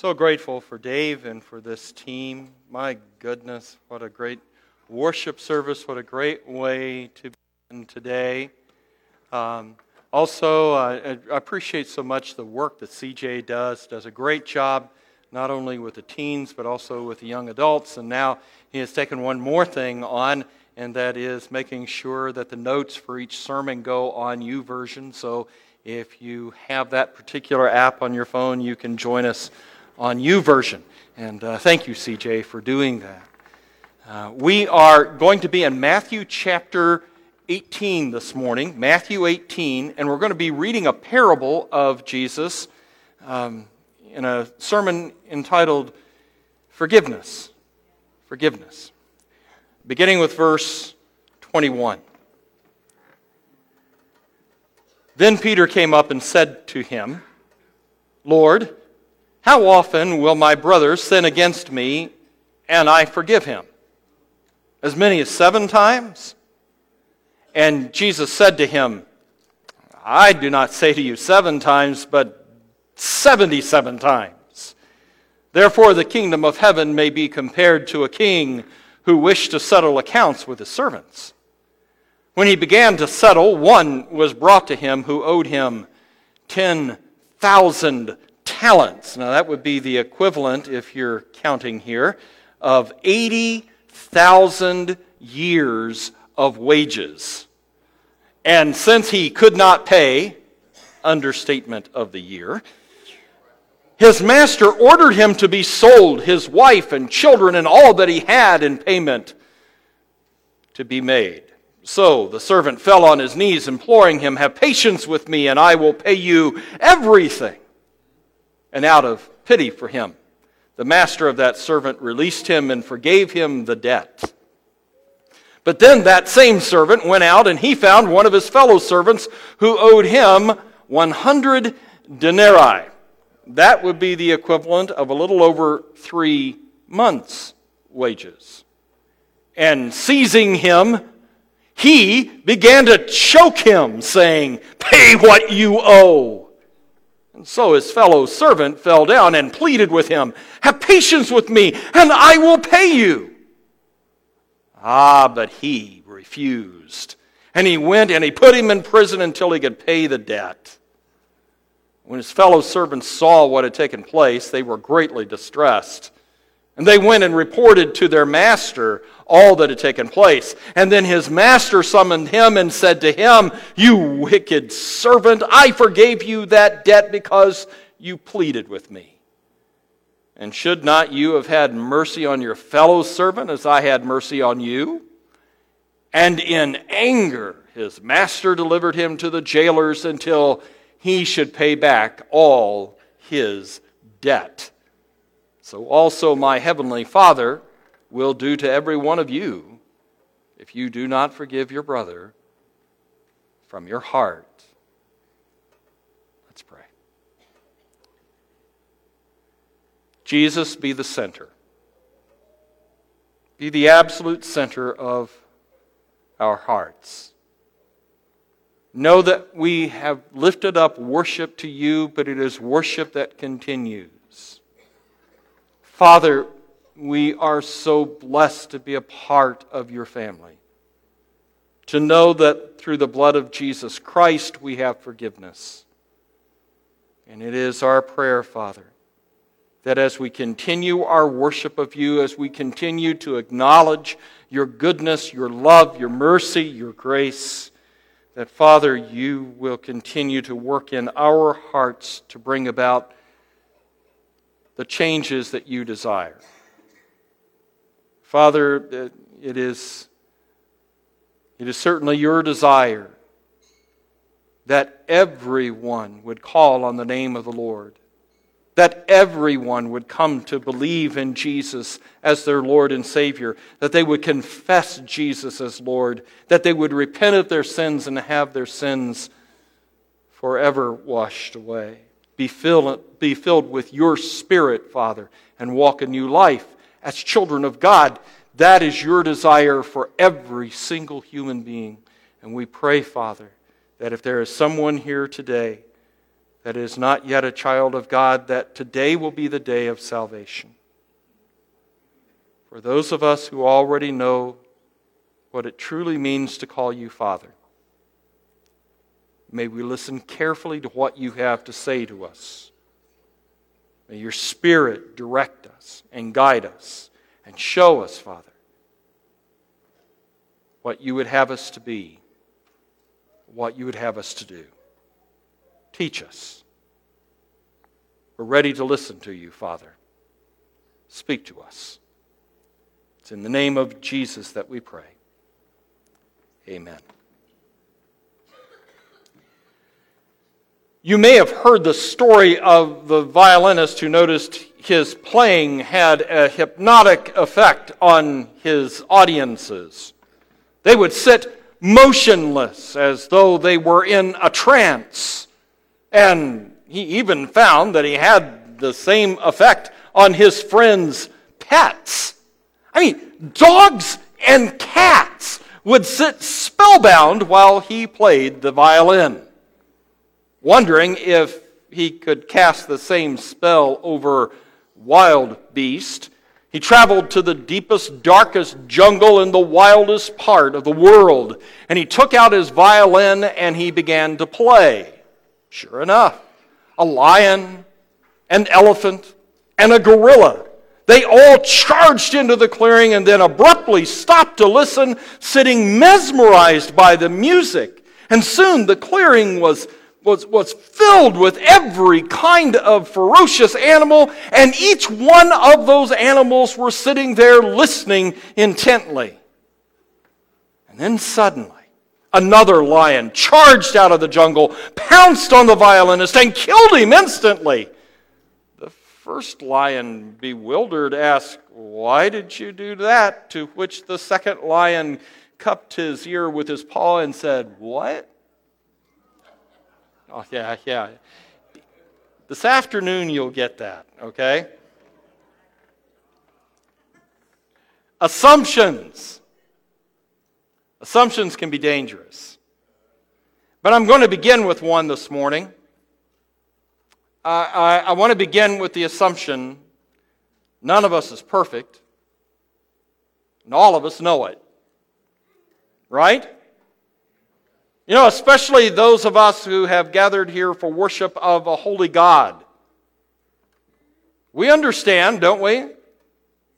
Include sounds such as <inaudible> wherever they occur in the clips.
So grateful for Dave and for this team. My goodness, what a great worship service. What a great way to begin today. Um, also, I appreciate so much the work that CJ does. Does a great job, not only with the teens, but also with the young adults. And now he has taken one more thing on, and that is making sure that the notes for each sermon go on YouVersion. So if you have that particular app on your phone, you can join us on YouVersion. And uh, thank you, CJ, for doing that. Uh, we are going to be in Matthew chapter 18 this morning, Matthew 18, and we're going to be reading a parable of Jesus um, in a sermon entitled Forgiveness. Forgiveness. Beginning with verse 21. Then Peter came up and said to him, Lord, how often will my brother sin against me and I forgive him? As many as seven times? And Jesus said to him, I do not say to you seven times, but 77 times. Therefore, the kingdom of heaven may be compared to a king who wished to settle accounts with his servants. When he began to settle, one was brought to him who owed him 10,000 talents. Now, that would be the equivalent, if you're counting here, of 80,000 years of wages. And since he could not pay, understatement of the year, his master ordered him to be sold, his wife and children and all that he had in payment to be made. So the servant fell on his knees, imploring him, Have patience with me, and I will pay you everything and out of pity for him, the master of that servant released him and forgave him the debt. But then that same servant went out and he found one of his fellow servants who owed him 100 denarii. That would be the equivalent of a little over three months' wages. And seizing him, he began to choke him, saying, Pay what you owe. And so his fellow servant fell down and pleaded with him, Have patience with me, and I will pay you. Ah, but he refused. And he went and he put him in prison until he could pay the debt. When his fellow servants saw what had taken place, they were greatly distressed. And they went and reported to their master all that had taken place. And then his master summoned him and said to him, You wicked servant, I forgave you that debt because you pleaded with me. And should not you have had mercy on your fellow servant as I had mercy on you? And in anger, his master delivered him to the jailers until he should pay back all his debt. So also my heavenly Father will do to every one of you if you do not forgive your brother from your heart. Let's pray. Jesus, be the center. Be the absolute center of our hearts. Know that we have lifted up worship to you, but it is worship that continues. Father, we are so blessed to be a part of your family. To know that through the blood of Jesus Christ we have forgiveness. And it is our prayer, Father, that as we continue our worship of you, as we continue to acknowledge your goodness, your love, your mercy, your grace, that, Father, you will continue to work in our hearts to bring about the changes that you desire. Father, it is, it is certainly your desire that everyone would call on the name of the Lord, that everyone would come to believe in Jesus as their Lord and Savior, that they would confess Jesus as Lord, that they would repent of their sins and have their sins forever washed away. Be filled, be filled with your Spirit, Father, and walk a new life as children of God. That is your desire for every single human being. And we pray, Father, that if there is someone here today that is not yet a child of God, that today will be the day of salvation. For those of us who already know what it truly means to call you Father, may we listen carefully to what you have to say to us. May your Spirit direct us and guide us and show us, Father, what you would have us to be, what you would have us to do. Teach us. We're ready to listen to you, Father. Speak to us. It's in the name of Jesus that we pray. Amen. You may have heard the story of the violinist who noticed his playing had a hypnotic effect on his audiences. They would sit motionless as though they were in a trance. And he even found that he had the same effect on his friends' pets. I mean, dogs and cats would sit spellbound while he played the violin, wondering if he could cast the same spell over wild beast. He traveled to the deepest, darkest jungle in the wildest part of the world, and he took out his violin and he began to play. Sure enough, a lion, an elephant, and a gorilla. They all charged into the clearing and then abruptly stopped to listen, sitting mesmerized by the music. And soon the clearing was, was, was filled with every kind of ferocious animal, and each one of those animals were sitting there listening intently. And then suddenly, Another lion charged out of the jungle, pounced on the violinist, and killed him instantly. The first lion, bewildered, asked, Why did you do that? To which the second lion cupped his ear with his paw and said, What? Oh, yeah, yeah. This afternoon you'll get that, okay? Assumptions. Assumptions can be dangerous. But I'm going to begin with one this morning. I, I, I want to begin with the assumption none of us is perfect, and all of us know it. Right? You know, especially those of us who have gathered here for worship of a holy God. We understand, don't we?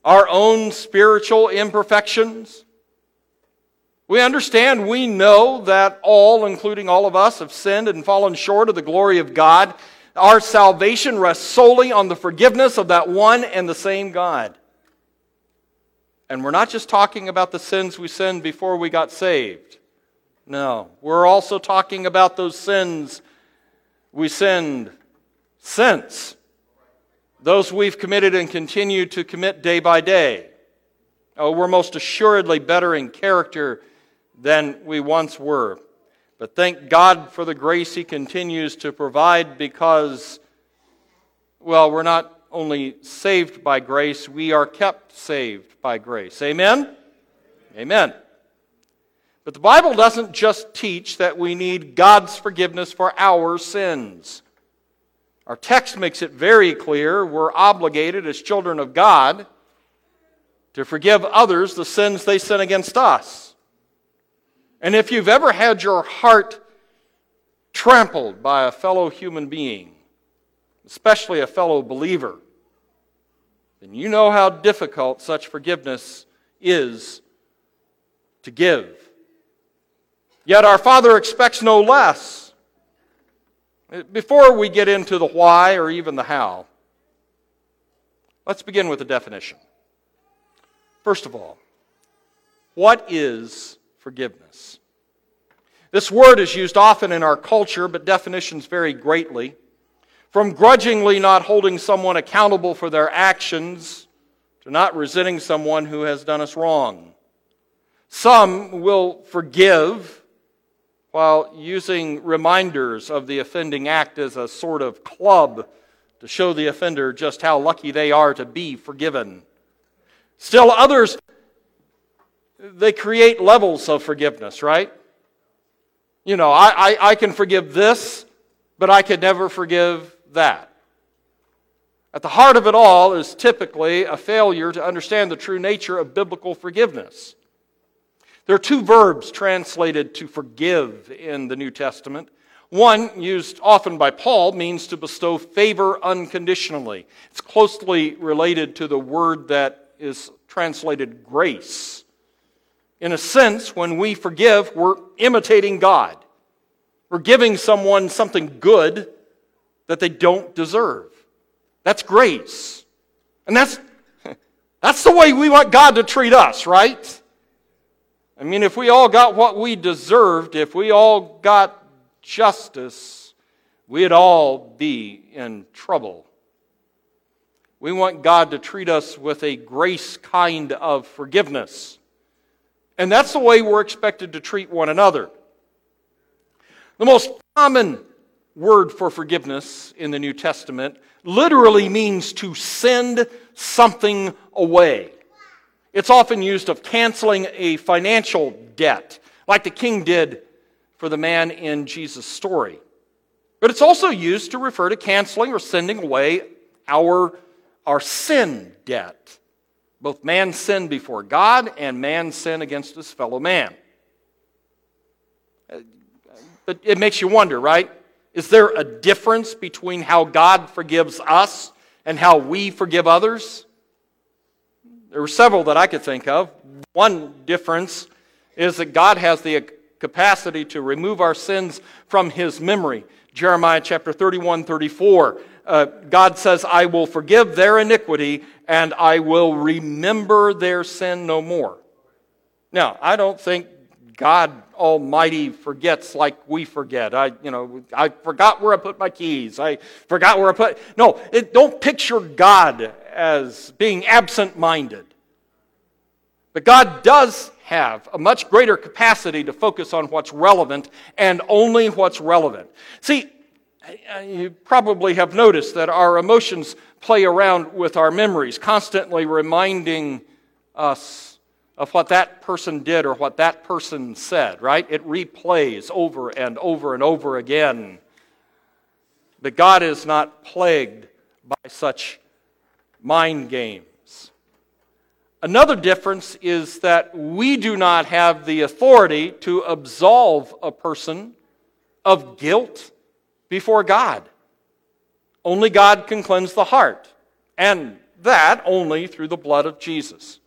Our own spiritual imperfections. We understand, we know that all, including all of us, have sinned and fallen short of the glory of God. Our salvation rests solely on the forgiveness of that one and the same God. And we're not just talking about the sins we sinned before we got saved. No, we're also talking about those sins we sinned since. Those we've committed and continue to commit day by day. Oh, we're most assuredly better in character than we once were. But thank God for the grace He continues to provide because, well, we're not only saved by grace, we are kept saved by grace. Amen? Amen. But the Bible doesn't just teach that we need God's forgiveness for our sins. Our text makes it very clear we're obligated as children of God to forgive others the sins they sin against us. And if you've ever had your heart trampled by a fellow human being, especially a fellow believer, then you know how difficult such forgiveness is to give. Yet our Father expects no less. Before we get into the why or even the how, let's begin with a definition. First of all, what is forgiveness. This word is used often in our culture, but definitions vary greatly. From grudgingly not holding someone accountable for their actions to not resenting someone who has done us wrong. Some will forgive while using reminders of the offending act as a sort of club to show the offender just how lucky they are to be forgiven. Still, others they create levels of forgiveness, right? You know, I, I, I, can forgive this, but I could never forgive that. At the heart of it all is typically a failure to understand the true nature of biblical forgiveness. There are two verbs translated to forgive in the New Testament. One, used often by Paul, means to bestow favor unconditionally. It's closely related to the word that is translated grace. In a sense, when we forgive, we're imitating God. We're giving someone something good that they don't deserve. That's grace. And that's, <laughs> that's the way we want God to treat us, right? I mean, if we all got what we deserved, if we all got justice, we'd all be in trouble. We want God to treat us with a grace kind of forgiveness. And that's the way we're expected to treat one another. The most common word for forgiveness in the New Testament literally means to send something away. It's often used of canceling a financial debt, like the king did for the man in Jesus' story. But it's also used to refer to canceling or sending away our, our sin debt. Both man sin before God and man sin against his fellow man. But it makes you wonder, right? Is there a difference between how God forgives us and how we forgive others? There were several that I could think of. One difference is that God has the capacity to remove our sins from his memory. Jeremiah chapter 31, 34. Uh, God says, I will forgive their iniquity and I will remember their sin no more. Now, I don't think God Almighty forgets like we forget. I, you know, I forgot where I put my keys. I forgot where I put. No, it, don't picture God as being absent-minded. But God does have a much greater capacity to focus on what's relevant and only what's relevant. See, you probably have noticed that our emotions play around with our memories, constantly reminding us of what that person did or what that person said, right? It replays over and over and over again. But God is not plagued by such mind games. Another difference is that we do not have the authority to absolve a person of guilt before God. Only God can cleanse the heart, and that only through the blood of Jesus.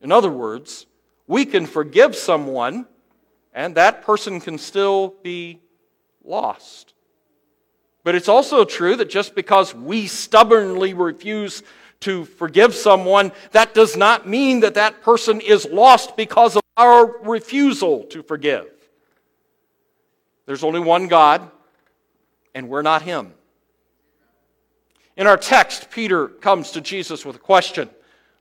In other words, we can forgive someone and that person can still be lost. But it's also true that just because we stubbornly refuse to forgive someone, that does not mean that that person is lost because of our refusal to forgive. There's only one God, and we're not Him. In our text, Peter comes to Jesus with a question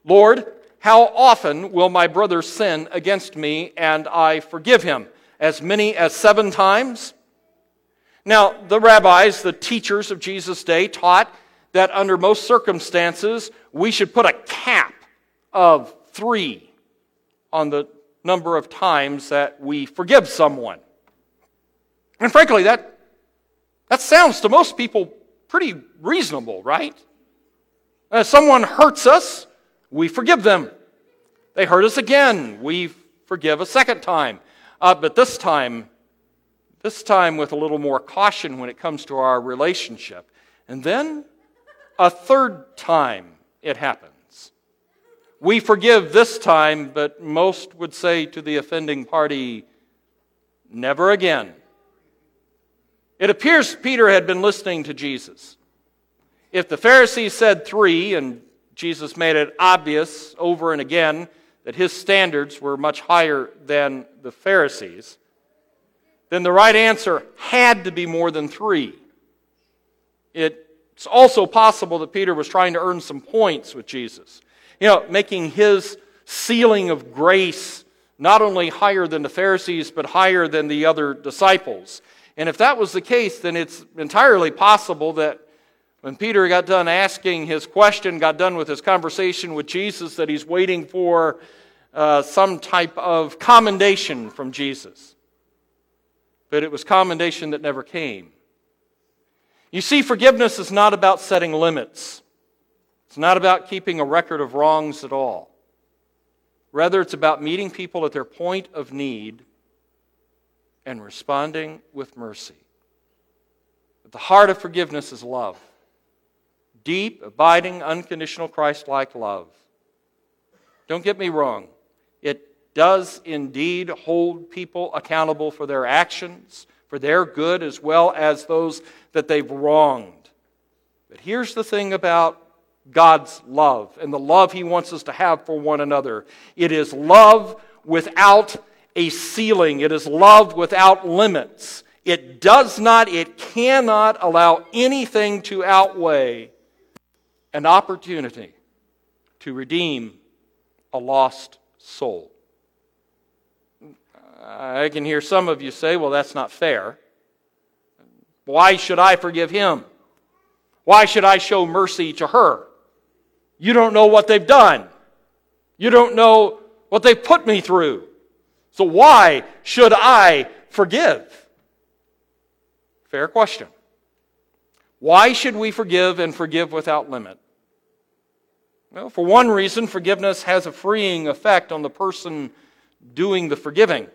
Lord, how often will my brother sin against me and I forgive him? As many as seven times? Now, the rabbis, the teachers of Jesus' day, taught that under most circumstances, we should put a cap of three on the number of times that we forgive someone. And frankly, that, that sounds to most people pretty reasonable, right? If someone hurts us, we forgive them. They hurt us again, we forgive a second time. Uh, but this time, this time with a little more caution when it comes to our relationship. And then a third time it happens. We forgive this time, but most would say to the offending party, never again. It appears Peter had been listening to Jesus. If the Pharisees said three and Jesus made it obvious over and again that his standards were much higher than the Pharisees, then the right answer had to be more than three. It's also possible that Peter was trying to earn some points with Jesus. You know, making his ceiling of grace not only higher than the Pharisees, but higher than the other disciples. And if that was the case, then it's entirely possible that when Peter got done asking his question, got done with his conversation with Jesus, that he's waiting for uh, some type of commendation from Jesus. But it was commendation that never came. You see, forgiveness is not about setting limits. It's not about keeping a record of wrongs at all. Rather, it's about meeting people at their point of need and responding with mercy. At the heart of forgiveness is love deep, abiding, unconditional, Christ like love. Don't get me wrong, does indeed hold people accountable for their actions, for their good, as well as those that they've wronged. But here's the thing about God's love and the love He wants us to have for one another it is love without a ceiling, it is love without limits. It does not, it cannot allow anything to outweigh an opportunity to redeem a lost soul. I can hear some of you say, well, that's not fair. Why should I forgive him? Why should I show mercy to her? You don't know what they've done. You don't know what they've put me through. So why should I forgive? Fair question. Why should we forgive and forgive without limit? Well, for one reason, forgiveness has a freeing effect on the person doing the forgiving.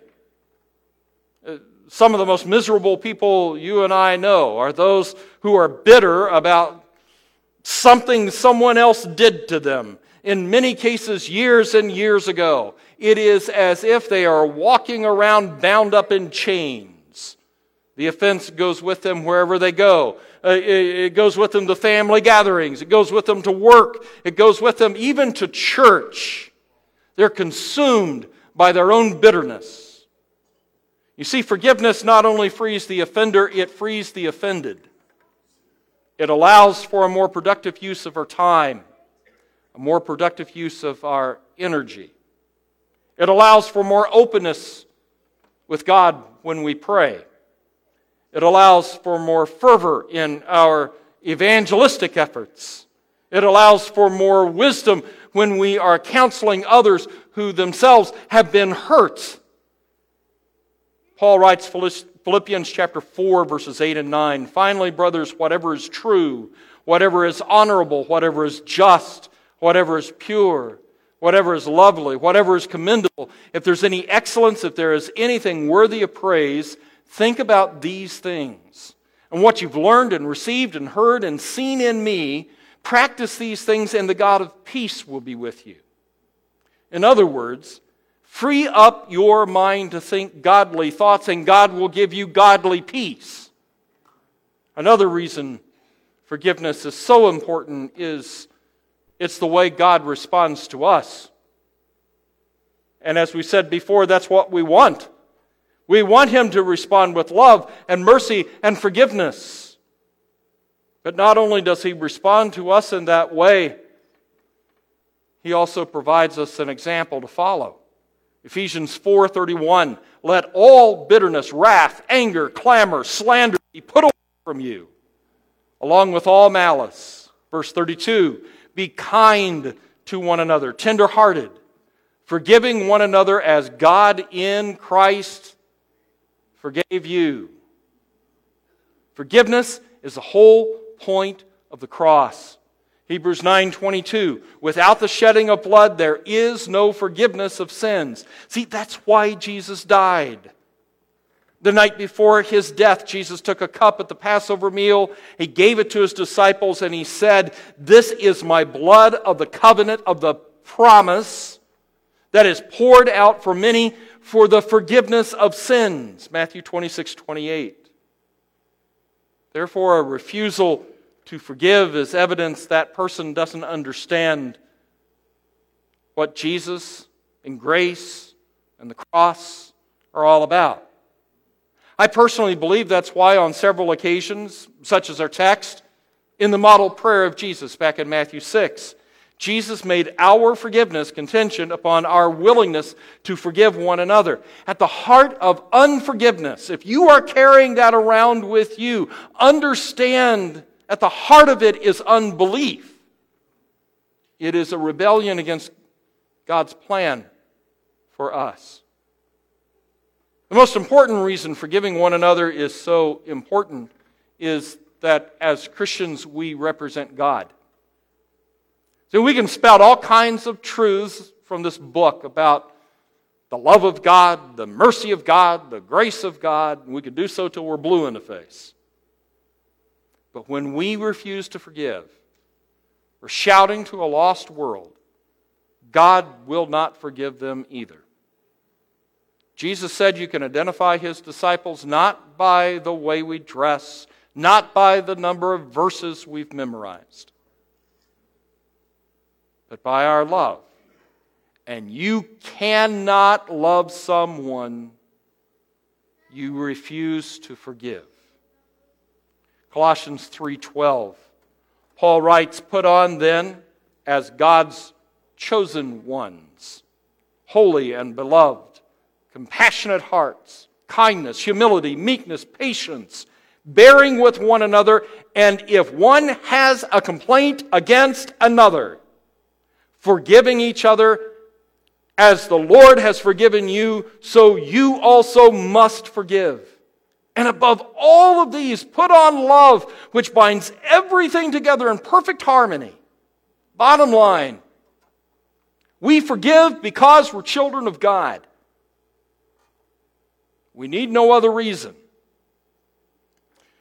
Some of the most miserable people you and I know are those who are bitter about something someone else did to them. In many cases, years and years ago, it is as if they are walking around bound up in chains. The offense goes with them wherever they go. Uh, it goes with them to family gatherings. It goes with them to work. It goes with them even to church. They're consumed by their own bitterness. You see, forgiveness not only frees the offender, it frees the offended. It allows for a more productive use of our time, a more productive use of our energy. It allows for more openness with God when we pray. It allows for more fervor in our evangelistic efforts. It allows for more wisdom when we are counseling others who themselves have been hurt. Paul writes Philippians chapter 4, verses 8 and 9. Finally, brothers, whatever is true, whatever is honorable, whatever is just, whatever is pure, whatever is lovely, whatever is commendable, if there's any excellence, if there is anything worthy of praise, think about these things. And what you've learned and received and heard and seen in me, practice these things, and the God of peace will be with you. In other words, Free up your mind to think godly thoughts, and God will give you godly peace. Another reason forgiveness is so important is it's the way God responds to us. And as we said before, that's what we want. We want Him to respond with love and mercy and forgiveness. But not only does He respond to us in that way, He also provides us an example to follow. Ephesians 4:31 Let all bitterness, wrath, anger, clamor, slander be put away from you, along with all malice. Verse 32 Be kind to one another, tenderhearted, forgiving one another as God in Christ forgave you. Forgiveness is the whole point of the cross. Hebrews 9:22 Without the shedding of blood there is no forgiveness of sins. See, that's why Jesus died. The night before his death, Jesus took a cup at the Passover meal. He gave it to his disciples and he said, "This is my blood of the covenant of the promise that is poured out for many for the forgiveness of sins." Matthew 26:28. Therefore, a refusal to forgive is evidence that person doesn't understand what Jesus and grace and the cross are all about. I personally believe that's why, on several occasions, such as our text, in the model prayer of Jesus back in Matthew 6, Jesus made our forgiveness contingent upon our willingness to forgive one another. At the heart of unforgiveness, if you are carrying that around with you, understand at the heart of it is unbelief. It is a rebellion against God's plan for us. The most important reason forgiving one another is so important is that as Christians we represent God. So we can spout all kinds of truths from this book about the love of God, the mercy of God, the grace of God, and we can do so till we're blue in the face. But when we refuse to forgive, we're shouting to a lost world, God will not forgive them either. Jesus said you can identify his disciples not by the way we dress, not by the number of verses we've memorized, but by our love. And you cannot love someone you refuse to forgive. Colossians 3:12. Paul writes, "Put on then as God's chosen ones, holy and beloved, compassionate hearts, kindness, humility, meekness, patience, bearing with one another, and if one has a complaint against another, forgiving each other as the Lord has forgiven you, so you also must forgive. And above all of these, put on love, which binds everything together in perfect harmony. Bottom line, we forgive because we're children of God. We need no other reason.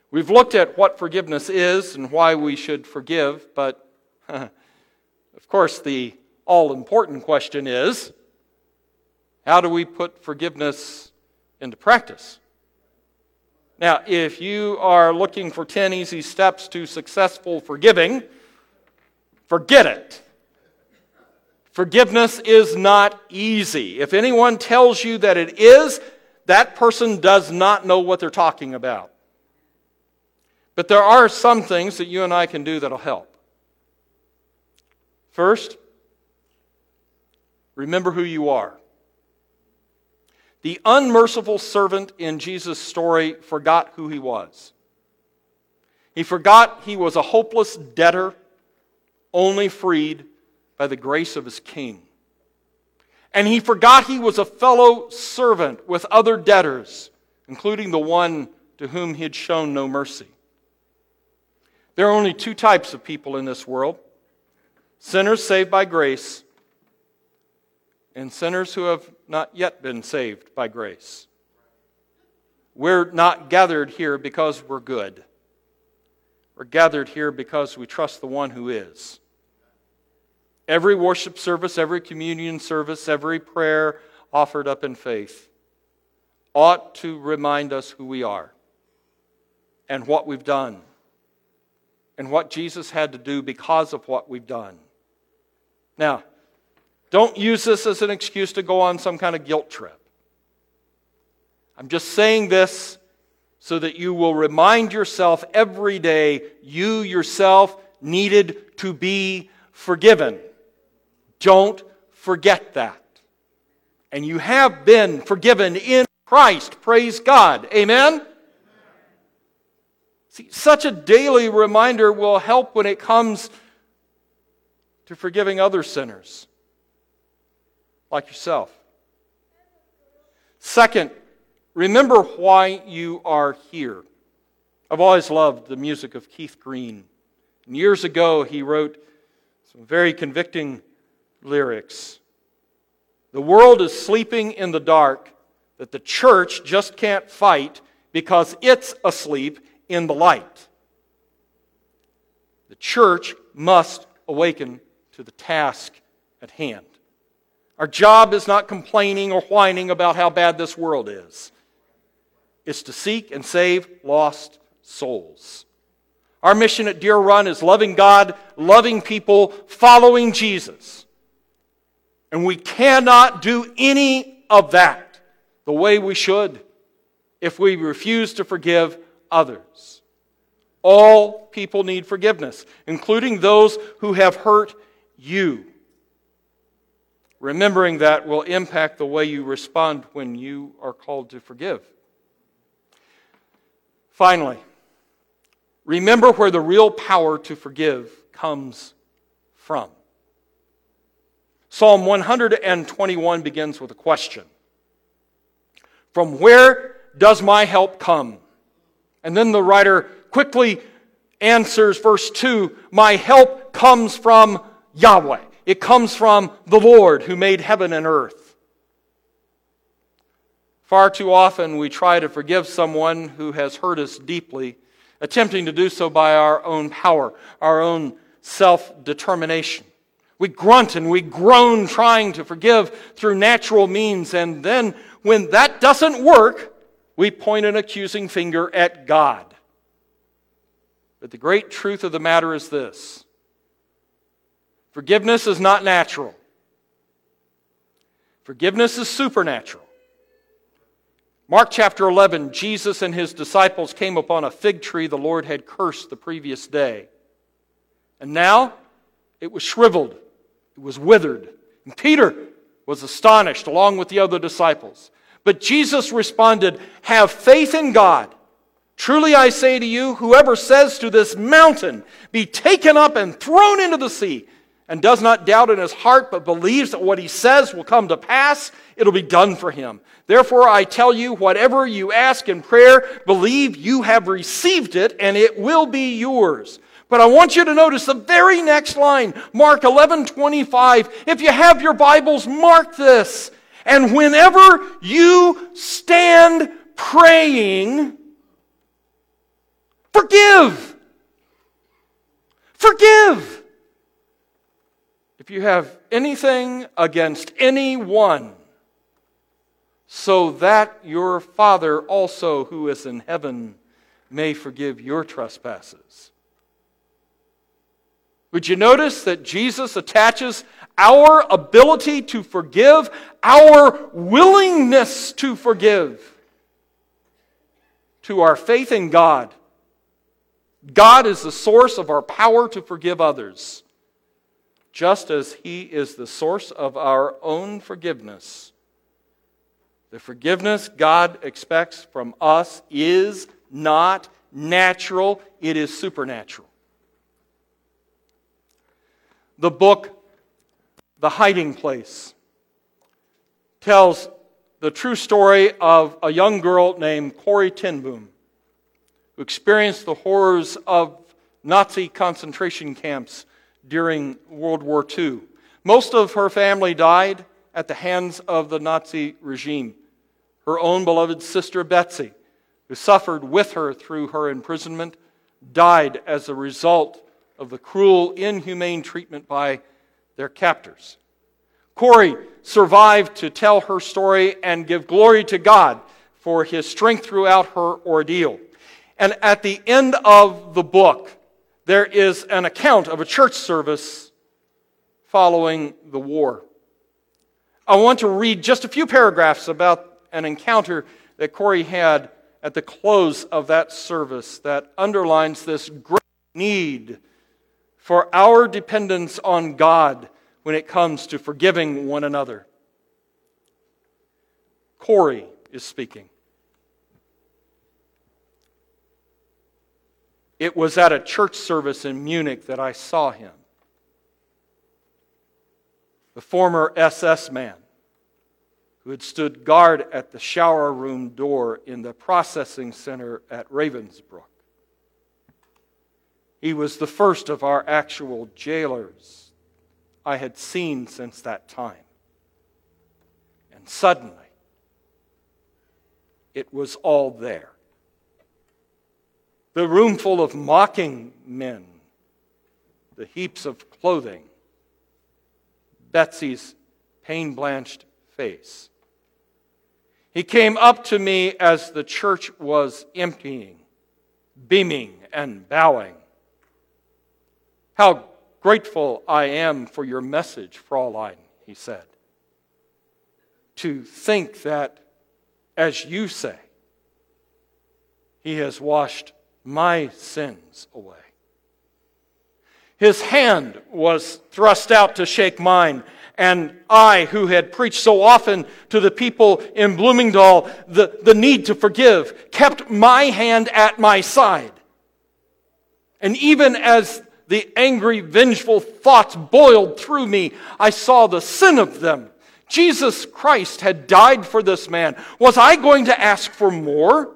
We've looked at what forgiveness is and why we should forgive, but <laughs> of course, the all important question is how do we put forgiveness into practice? Now, if you are looking for 10 easy steps to successful forgiving, forget it. Forgiveness is not easy. If anyone tells you that it is, that person does not know what they're talking about. But there are some things that you and I can do that'll help. First, remember who you are. The unmerciful servant in Jesus' story forgot who he was. He forgot he was a hopeless debtor, only freed by the grace of his king. And he forgot he was a fellow servant with other debtors, including the one to whom he had shown no mercy. There are only two types of people in this world sinners saved by grace, and sinners who have not yet been saved by grace. We're not gathered here because we're good. We're gathered here because we trust the one who is. Every worship service, every communion service, every prayer offered up in faith ought to remind us who we are and what we've done and what Jesus had to do because of what we've done. Now, don't use this as an excuse to go on some kind of guilt trip. I'm just saying this so that you will remind yourself every day you yourself needed to be forgiven. Don't forget that. And you have been forgiven in Christ. Praise God. Amen? See, such a daily reminder will help when it comes to forgiving other sinners like yourself. Second, remember why you are here. I've always loved the music of Keith Green. And years ago, he wrote some very convicting lyrics. The world is sleeping in the dark that the church just can't fight because it's asleep in the light. The church must awaken to the task at hand. Our job is not complaining or whining about how bad this world is. It's to seek and save lost souls. Our mission at Deer Run is loving God, loving people, following Jesus. And we cannot do any of that the way we should if we refuse to forgive others. All people need forgiveness, including those who have hurt you. Remembering that will impact the way you respond when you are called to forgive. Finally, remember where the real power to forgive comes from. Psalm 121 begins with a question From where does my help come? And then the writer quickly answers verse 2 My help comes from Yahweh. It comes from the Lord who made heaven and earth. Far too often we try to forgive someone who has hurt us deeply, attempting to do so by our own power, our own self determination. We grunt and we groan trying to forgive through natural means, and then when that doesn't work, we point an accusing finger at God. But the great truth of the matter is this forgiveness is not natural, forgiveness is supernatural. Mark chapter 11, Jesus and his disciples came upon a fig tree the Lord had cursed the previous day. And now it was shriveled, it was withered. And Peter was astonished along with the other disciples. But Jesus responded, Have faith in God. Truly I say to you, whoever says to this mountain, Be taken up and thrown into the sea, and does not doubt in his heart, but believes that what he says will come to pass, it'll be done for him. Therefore I tell you, whatever you ask in prayer, believe you have received it, and it will be yours. But I want you to notice the very next line, Mark 11 25. If you have your Bibles, mark this. And whenever you stand praying, Forgive. Forgive. If you have anything against anyone, so that your Father also, who is in heaven, may forgive your trespasses. Would you notice that Jesus attaches our ability to forgive, our willingness to forgive, to our faith in God? God is the source of our power to forgive others, just as He is the source of our own forgiveness. The forgiveness God expects from us is not natural, it is supernatural. The book, The Hiding Place, tells the true story of a young girl named Corrie ten Boom who experienced the horrors of Nazi concentration camps during World War II. Most of her family died at the hands of the Nazi regime. Her own beloved sister Betsy, who suffered with her through her imprisonment, died as a result of the cruel, inhumane treatment by their captors. Corrie survived to tell her story and give glory to God for his strength throughout her ordeal. And at the end of the book, there is an account of a church service following the war. I want to read just a few paragraphs about an encounter that Corrie had at the close of that service that underlines this great need for our dependence on God when it comes to forgiving one another. Corrie is speaking. It was at a church service in Munich that I saw him. The former SS man who had stood guard at the shower room door in the processing center at Ravensbrück. He was the first of our actual jailers I had seen since that time. And suddenly, it was all there the room full of mocking men, the heaps of clothing, Betsy's pain blanched face. He came up to me as the church was emptying, beaming and bowing. How grateful I am for your message, Fraulein, he said. To think that, as you say, he has washed my sins away. His hand was thrust out to shake mine, and I, who had preached so often to the people in Bloemendaal the, the need to forgive, kept my hand at my side. And even as the angry, vengeful thoughts boiled through me, I saw the sin of them. Jesus Christ had died for this man. Was I going to ask for more?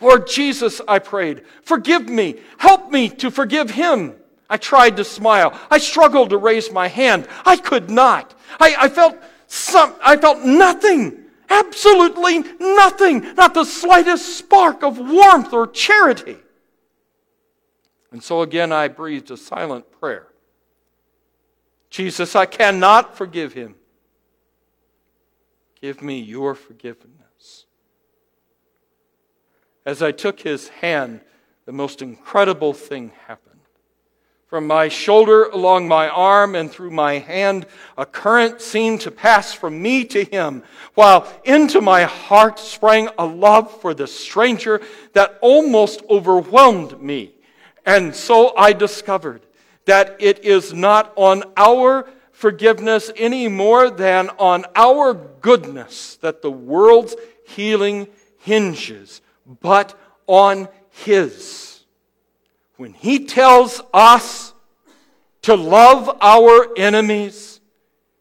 Lord Jesus, I prayed, forgive me. Help me to forgive him. I tried to smile. I struggled to raise my hand. I could not. I, I felt some, I felt nothing. Absolutely nothing. Not the slightest spark of warmth or charity. And so again, I breathed a silent prayer. Jesus, I cannot forgive him. Give me your forgiveness. As I took his hand, the most incredible thing happened. From my shoulder along my arm and through my hand, a current seemed to pass from me to him, while into my heart sprang a love for the stranger that almost overwhelmed me. And so I discovered that it is not on our forgiveness any more than on our goodness that the world's healing hinges, but on His. When He tells us to love our enemies,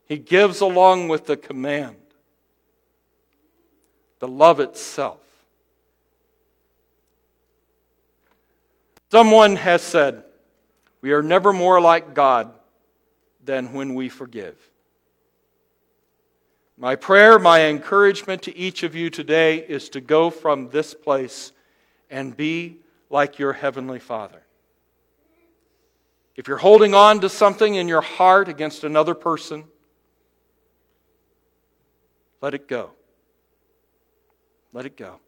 He gives along with the command the love itself. Someone has said, We are never more like God than when we forgive. My prayer, my encouragement to each of you today is to go from this place and be like your Heavenly Father. If you're holding on to something in your heart against another person, let it go. Let it go.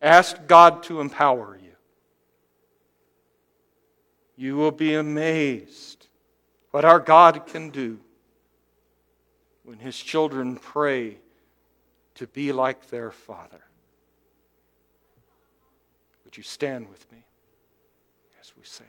Ask God to empower you. You will be amazed what our God can do when his children pray to be like their father. Would you stand with me as we sing?